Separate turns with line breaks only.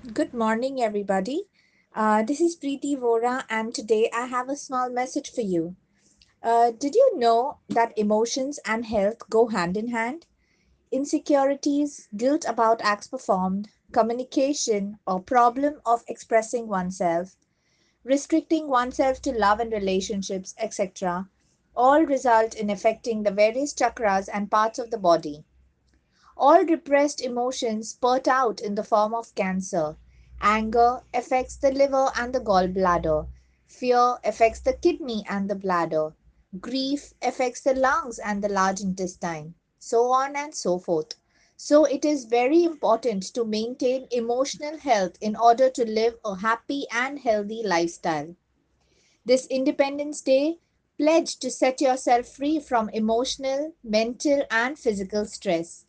Good morning, everybody. Uh, this is Preeti Vora, and today I have a small message for you. Uh, did you know that emotions and health go hand in hand? Insecurities, guilt about acts performed, communication, or problem of expressing oneself, restricting oneself to love and relationships, etc., all result in affecting the various chakras and parts of the body. All repressed emotions spurt out in the form of cancer. Anger affects the liver and the gallbladder. Fear affects the kidney and the bladder. Grief affects the lungs and the large intestine. So on and so forth. So it is very important to maintain emotional health in order to live a happy and healthy lifestyle. This Independence Day, pledge to set yourself free from emotional, mental, and physical stress.